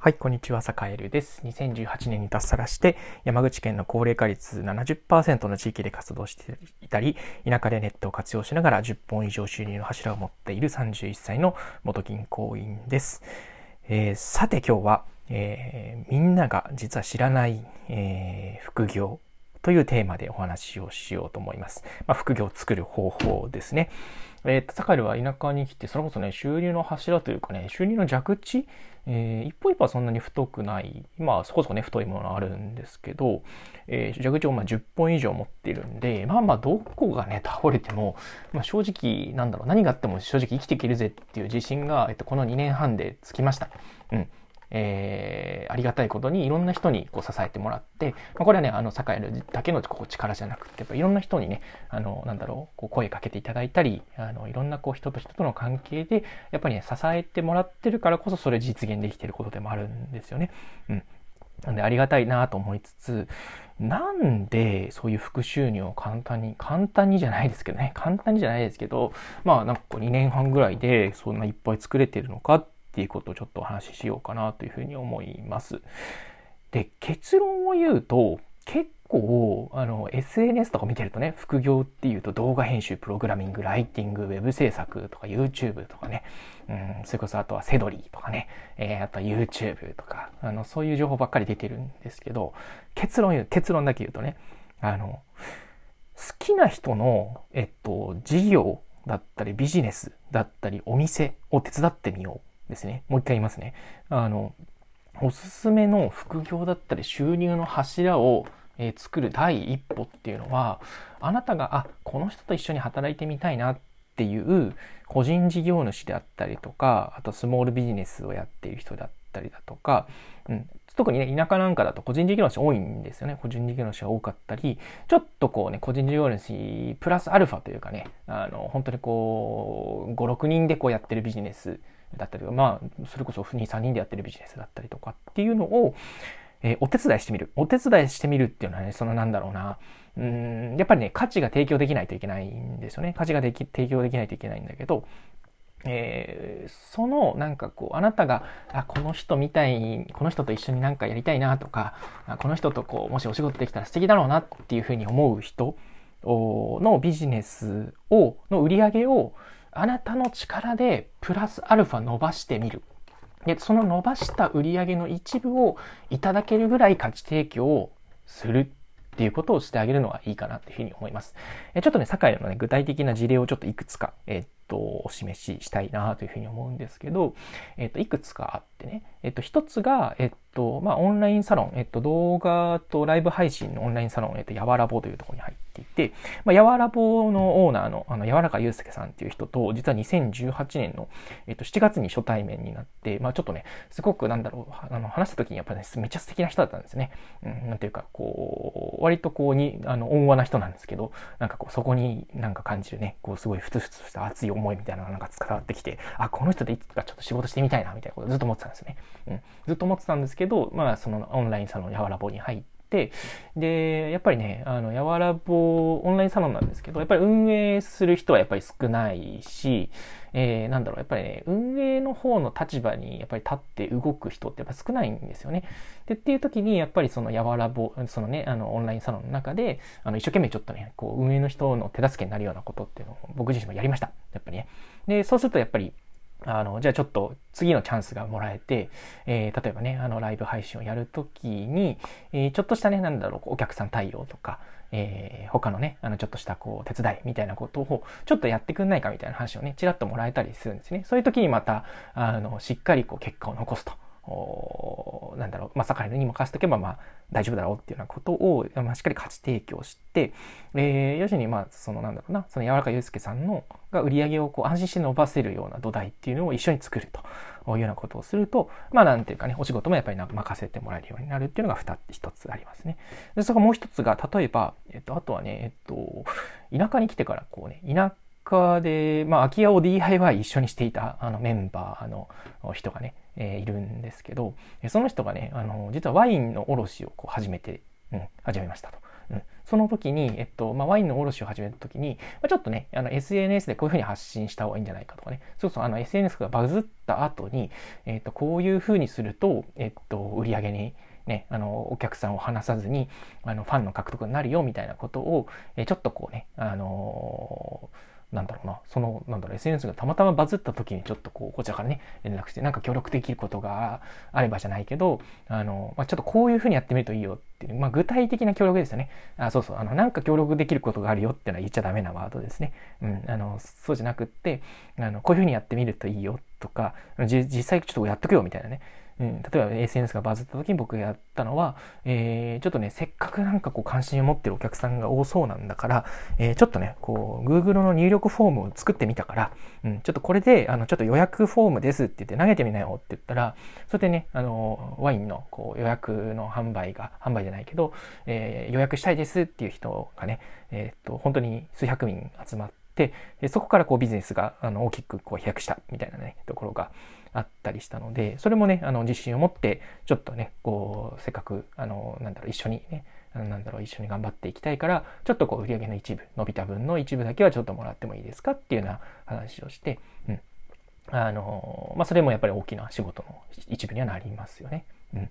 はい、こんにちは、坂エルです。2018年に脱サラして、山口県の高齢化率70%の地域で活動していたり、田舎でネットを活用しながら10本以上収入の柱を持っている31歳の元銀行員です。えーさて今日は、えーみんなが実は知らない、えー副業というテーマでお話をしようと思います。まあ、副業を作る方法ですね。えっ、と、サカルは田舎に来て、それこそね、収入の柱というかね、収入の蛇口、えー一歩一歩はそんなに太くない、まあそこそこね、太いものあるんですけど、えー蛇口をまあ10本以上持っているんで、まあまあどこがね、倒れても、まあ正直、なんだろう、何があっても正直生きていけるぜっていう自信が、えっと、この2年半でつきました。うん。えーありがたいことにいろんな人にこう支えてもらって、まあ、これはね、あの、栄えるだけのこう力じゃなくて、やっぱいろんな人にね、あの、なんだろう、こう声かけていただいたり、あの、いろんなこう人と人との関係で、やっぱりね、支えてもらってるからこそそれ実現できてることでもあるんですよね。うん。なんでありがたいなと思いつつ、なんでそういう副収入を簡単に、簡単にじゃないですけどね、簡単にじゃないですけど、まあなんかこう2年半ぐらいでそんないっぱい作れてるのかってていうことをちょっとお話ししようかなというふうに思います。で、結論を言うと、結構、あの、SNS とか見てるとね、副業っていうと動画編集、プログラミング、ライティング、ウェブ制作とか YouTube とかね、うん、それこそあとはセドリーとかね、えーあとは YouTube とか、あの、そういう情報ばっかり出てるんですけど、結論言う、結論だけ言うとね、あの、好きな人の、えっと、事業だったりビジネスだったりお店を手伝ってみよう。ですね。もう一回言いますね。あの、おすすめの副業だったり収入の柱を、えー作る第一歩っていうのは、あなたが、あ、この人と一緒に働いてみたいなっていう個人事業主であったりとか、あとスモールビジネスをやっている人だったりだとか、うん、特にね、田舎なんかだと個人事業主多いんですよね。個人事業主が多かったり、ちょっとこうね、個人事業主プラスアルファというかね、あの、本当にこう、5、6人でこうやってるビジネスだったりとか、まあ、それこそ2、3人でやってるビジネスだったりとかっていうのを、えーお手伝いしてみる。お手伝いしてみるっていうのはね、そのなんだろうな、うん、やっぱりね、価値が提供できないといけないんですよね。価値ができ提供できないといけないんだけど、えーそのなんかこうあなたがあこの人みたいにこの人と一緒になんかやりたいなとかこの人とこうもしお仕事できたら素敵だろうなっていうふうに思う人のビジネスをの売り上げをあなたの力でプラスアルファ伸ばしてみる。でその伸ばした売り上げの一部をいただけるぐらい価値提供をするっていうことをしてあげるのがいいかなっていうふうに思います。えちょっとね、堺のね、具体的な事例をちょっといくつか、えっと、お示ししたいなというふうに思うんですけど、えっと、いくつかあってね、えっと、一つが、えっと、まあ、オンラインサロン、えっと、動画とライブ配信のオンラインサロン、えっと、やわらぼというところに入っていて、まあ、やわらぼのオーナーの、あの、やわらかゆうすけさんっていう人と、実は2018年の、えっと、7月に初対面になって、まあ、ちょっとね、すごくなんだろう、あの、話した時にやっぱりね、めっちゃ素敵な人だったんですね。うん、なんていうか、こう、割とこうに、あの、温和な人なんですけど、なんかこう、そこになんか感じるね、こう、すごいふつふつとした熱い思いみたいなのがなんか伝わってきて、あ、この人でいつかちょっと仕事してみたいな、みたいなことをずっと思ってたんですね。うん。ずっと思ってたんですけど、まあ、そのオンラインサロンやわらぼに入って、で、やっぱりね、あの、やわらぼ、オンラインサロンなんですけど、やっぱり運営する人はやっぱり少ないし、えーなんだろう、やっぱりね、運営の方の立場にやっぱり立って動く人ってやっぱ少ないんですよね。で、っていう時に、やっぱりそのやわらぼ、そのね、あの、オンラインサロンの中で、あの、一生懸命ちょっとね、こう、運営の人の手助けになるようなことっていうのを僕自身もやりました。やっぱりね。で、そうするとやっぱり、あの、じゃあちょっと次のチャンスがもらえて、えー例えばね、あの、ライブ配信をやるときに、えーちょっとしたね、なんだろう、お客さん対応とか、えー他のね、あの、ちょっとしたこう、手伝いみたいなことを、ちょっとやってくんないかみたいな話をね、ちらっともらえたりするんですね。そういう時にまた、あの、しっかりこう、結果を残すと。おなんだろう、まあ、坂井に任せとけば、まあ、大丈夫だろうっていうようなことを、まあ、しっかり価値提供して、えー要するに、まあ、その、なんだろうな、その、柔らかゆうすけさんの、が売り上げをこう、安心して伸ばせるような土台っていうのを一緒に作るというようなことをすると、まあ、なんていうかね、お仕事もやっぱりな任せてもらえるようになるっていうのが二つ、一つありますね。で、それからもう一つが、例えば、えっと、あとはね、えっと、田舎に来てから、こうね、田舎で、まあ、空き家を DIY 一緒にしていた、あの、メンバーの人がね、えーいるんですけど、その人がね、あの、実はワインの卸をこう始めて、うん、始めましたと。うん、その時に、えっと、まあ、ワインの卸を始めた時に、まあ、ちょっとね、あの、SNS でこういうふうに発信した方がいいんじゃないかとかね、そうそう、あの、SNS がバズった後に、えっと、こういうふうにすると、えっと、売り上げに、ね、あの、お客さんを離さずに、あの、ファンの獲得になるよ、みたいなことを、えちょっとこうね、あの、その、なんだろう、SNS がたまたまバズった時にちょっとこう、こちらからね、連絡して、なんか協力できることがあればじゃないけど、あの、まあ、ちょっとこういうふうにやってみるといいよっていう、まあ、具体的な協力ですよね。あ、そうそう、あの、なんか協力できることがあるよってのは言っちゃダメなワードですね。うん、あの、そうじゃなくって、あの、こういうふうにやってみるといいよとか、実際ちょっとやっとくよみたいなね。うん、例えば SNS がバズった時に僕がやったのは、えー、ちょっとね、せっかくなんかこう関心を持ってるお客さんが多そうなんだから、えー、ちょっとね、こう、Google の入力フォームを作ってみたから、うん、ちょっとこれで、あの、ちょっと予約フォームですって言って投げてみなよって言ったら、それでね、あの、ワインのこう予約の販売が、販売じゃないけど、えー、予約したいですっていう人がね、えっ、と、本当に数百人集まって、そこからこうビジネスがあの大きくこう飛躍したみたいなね、ところが、あったりしたので、それもね、あの、自信を持って、ちょっとね、こう、せっかく、あの、なんだろう、一緒にね、なんだろう、一緒に頑張っていきたいから、ちょっとこう、売上の一部、伸びた分の一部だけはちょっともらってもいいですかっていうような話をして、うん。あの、まあ、それもやっぱり大きな仕事の一部にはなりますよね。うん。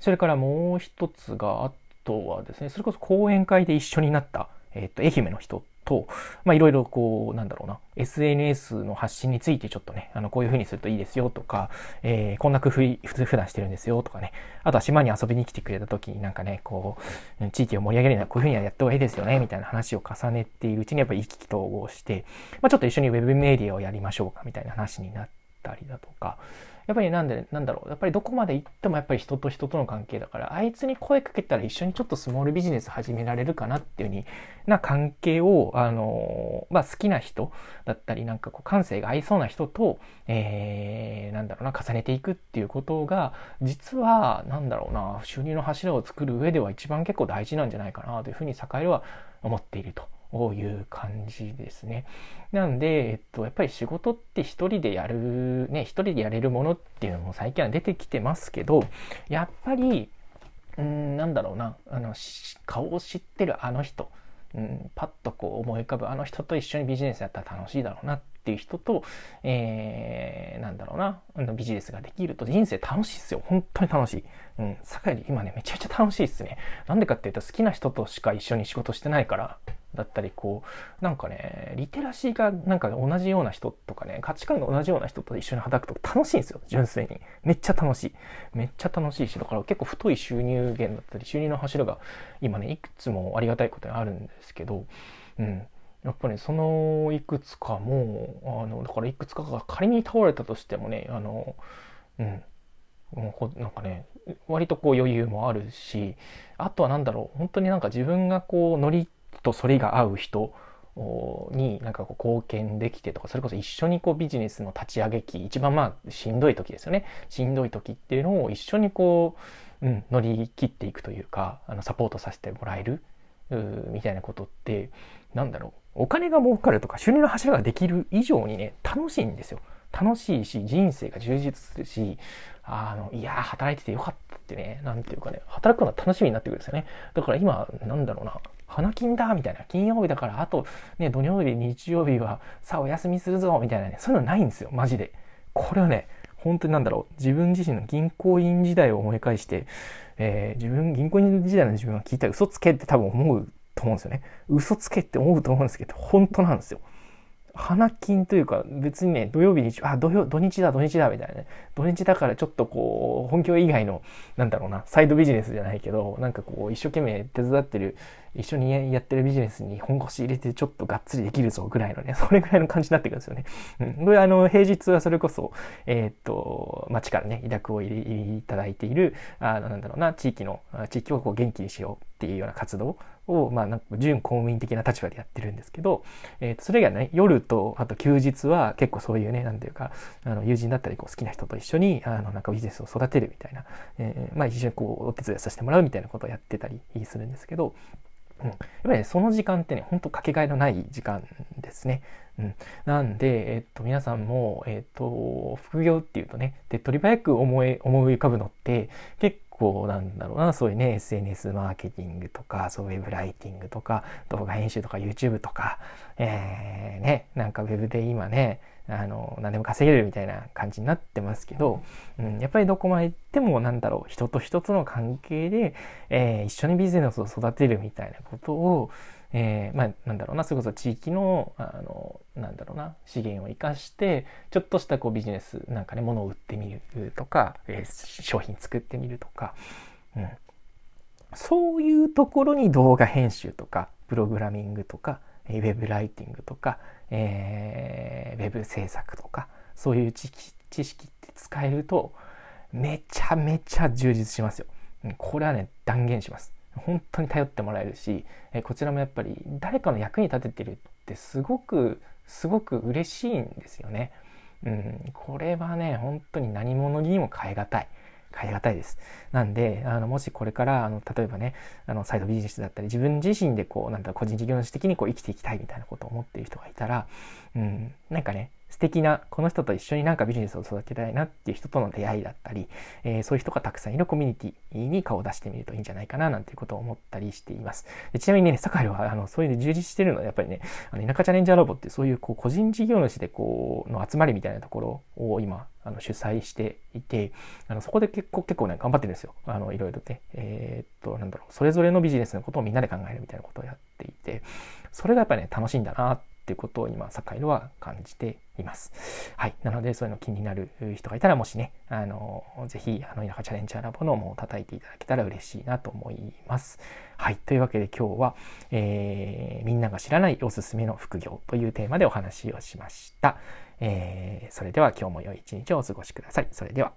それからもう一つが、あとはですね、それこそ講演会で一緒になった、えっ、と、愛媛の人と、まあいろいろこう、なんだろうな、SNS の発信についてちょっとね、あの、こういう風にするといいですよとか、えー、こんな工夫、普通普段してるんですよとかね、あとは島に遊びに来てくれた時になんかね、こう、地域を盛り上げるにはこういう風にはやった方がいいですよね、みたいな話を重ねているうちにやっぱり意気投合して、まあちょっと一緒にウェブメディアをやりましょうか、みたいな話になってたりだとか、やっぱりなんで、なんだろう。やっぱりどこまで行ってもやっぱり人と人との関係だから、あいつに声かけたら一緒にちょっとスモールビジネス始められるかなっていうにな関係を、あの、まあ、好きな人だったり、なんかこう感性が合いそうな人と、えー、なんだろうな、重ねていくっていうことが、実は、なんだろうな、収入の柱を作る上では一番結構大事なんじゃないかなというふうに、栄は思っていると。いう感じですね。なんで、えっと、やっぱり仕事って一人でやる、ね、一人でやれるものっていうのも最近は出てきてますけど、やっぱり、うん、なんだろうな、あの、顔を知ってるあの人、うん、パッとこう思い浮かぶあの人と一緒にビジネスやったら楽しいだろうなっていう人と、えー、なんだろうな、ビジネスができると人生楽しいっすよ。本当に楽しい。うん、酒より今ね、めちゃめちゃ楽しいっすね。なんでかっていうと好きな人としか一緒に仕事してないからだったり、こう、なんかね、リテラシーがなんか同じような人とかね、価値観が同じような人と一緒に働くと楽しいんですよ、純粋に。めっちゃ楽しい。めっちゃ楽しいし、だから結構太い収入源だったり、収入の柱が今ね、いくつもありがたいことにあるんですけど、うん。やっぱり、そのいくつかも、あの、だからいくつかが仮に倒れたとしてもね、あの、うん。もうなんかね、割とこう余裕もあるし、あとは何だろう、本当になんか自分がこう乗りとそれが合う人になんかこう貢献できてとかそれこそ一緒にこうビジネスの立ち上げ期一番まあしんどい時ですよね。しんどい時っていうのを一緒にこう、うん、乗り切っていくというかあのサポートさせてもらえるみたいなことってなんだろう。お金が儲かるとか収入の柱ができる以上にね楽しいんですよ。楽しいし人生が充実するしあのいや働いててよかったってねなんていうかね働くのが楽しみになってくるんですよねだから今なんだろうな花金だみたいな。金曜日だから、あと、ね、土曜日、日曜日は、さあお休みするぞみたいなね、そういうのないんですよ、マジで。これはね、本当になんだろう、自分自身の銀行員時代を思い返して、えー、自分、銀行員時代の自分が聞いたら嘘つけって多分思う思うんですよね。嘘つけって思うと思うんですけど、本当なんですよ。花金というか別にね、土曜日に、あ、土曜、土日だ、土日だ、みたいなね。土日だからちょっとこう、本業以外の、なんだろうな、サイドビジネスじゃないけど、なんかこう、一生懸命手伝ってる、一緒にやってるビジネスに本腰入れてちょっとがっつりできるぞぐらいのね、それぐらいの感じになってくるんですよね。うん。これあの、平日はそれこそ、えー、っと、町からね、委託をいただいている、あの、なんだろうな、地域の、地域をこう元気にしようっていうような活動を、まあ、なんか準公務員的な立場でやってるんですけど、えー、とそれがね、夜と、あと休日は結構そういうね、なんていうか、あの、友人だったり、こう、好きな人と一緒に、あの、なんかビジネスを育てるみたいな、えー、まあ、一緒にこう、お手伝いさせてもらうみたいなことをやってたりするんですけど、うん、やっぱりね、その時間ってね、ほんとかけがえのない時間ですね。うん。なんで、えっと、皆さんも、えっと、副業っていうとね、手っ取り早く思い、思い浮かぶのって、結こうなんだろうな、そういうね、SNS マーケティングとか、そうウェブライティングとか、動画編集とか YouTube とか、えー、ね、なんかウェブで今ね、あの、何でも稼げるみたいな感じになってますけど、うん、やっぱりどこまで行ってもなんだろう、人と人との関係で、えー、一緒にビジネスを育てるみたいなことを、えー、まあ、なんだろうな、それこそ地域の、あの、なんだろうな、資源を生かして、ちょっとしたこうビジネス、なんかね、物を売ってみるとか、えー、商品作ってみるとか、うん。そういうところに動画編集とか、プログラミングとか、ウェブライティングとか、えー、ウェブ制作とか、そういう知識って使えると、めちゃめちゃ充実しますよ。これはね、断言します。本当に頼ってもらえるし、えこちらもやっぱり誰かの役に立ててるってすごくすごく嬉しいんですよね。うん、これはね本当に何者にも代え難い。変え難いです。なんで、あの、もしこれから、あの、例えばね、あの、サイドビジネスだったり、自分自身でこう、なんだ、個人事業主的にこう、生きていきたいみたいなことを思っている人がいたら、うん、なんかね、素敵な、この人と一緒になんかビジネスを育てたいなっていう人との出会いだったり、えー、そういう人がたくさんいるコミュニティに顔を出してみるといいんじゃないかななんていうことを思ったりしています。でちなみにね、サカイはあのそういうの充実してるのはやっぱりね、あの田舎チャレンジャーラボってそういうこう個人事業主でこうの集まりみたいなところを今あの主催していて、あのそこで結構結構ね、頑張ってるんですよ。あのいろいろね。えー、っと、なんだろう、それぞれのビジネスのことをみんなで考えるみたいなことをやっていて、それがやっぱりね、楽しいんだなっていうことを今、サカイロは感じています。はい。なので、そういうの気になる人がいたら、もしね、あの、ぜひ、あの、田舎チャレンジャーラボのもを叩いていただけたら嬉しいなと思います。はい。というわけで今日は、えー、みんなが知らないおすすめの副業というテーマでお話をしました。えー、それでは今日も良い一日をお過ごしください。それでは。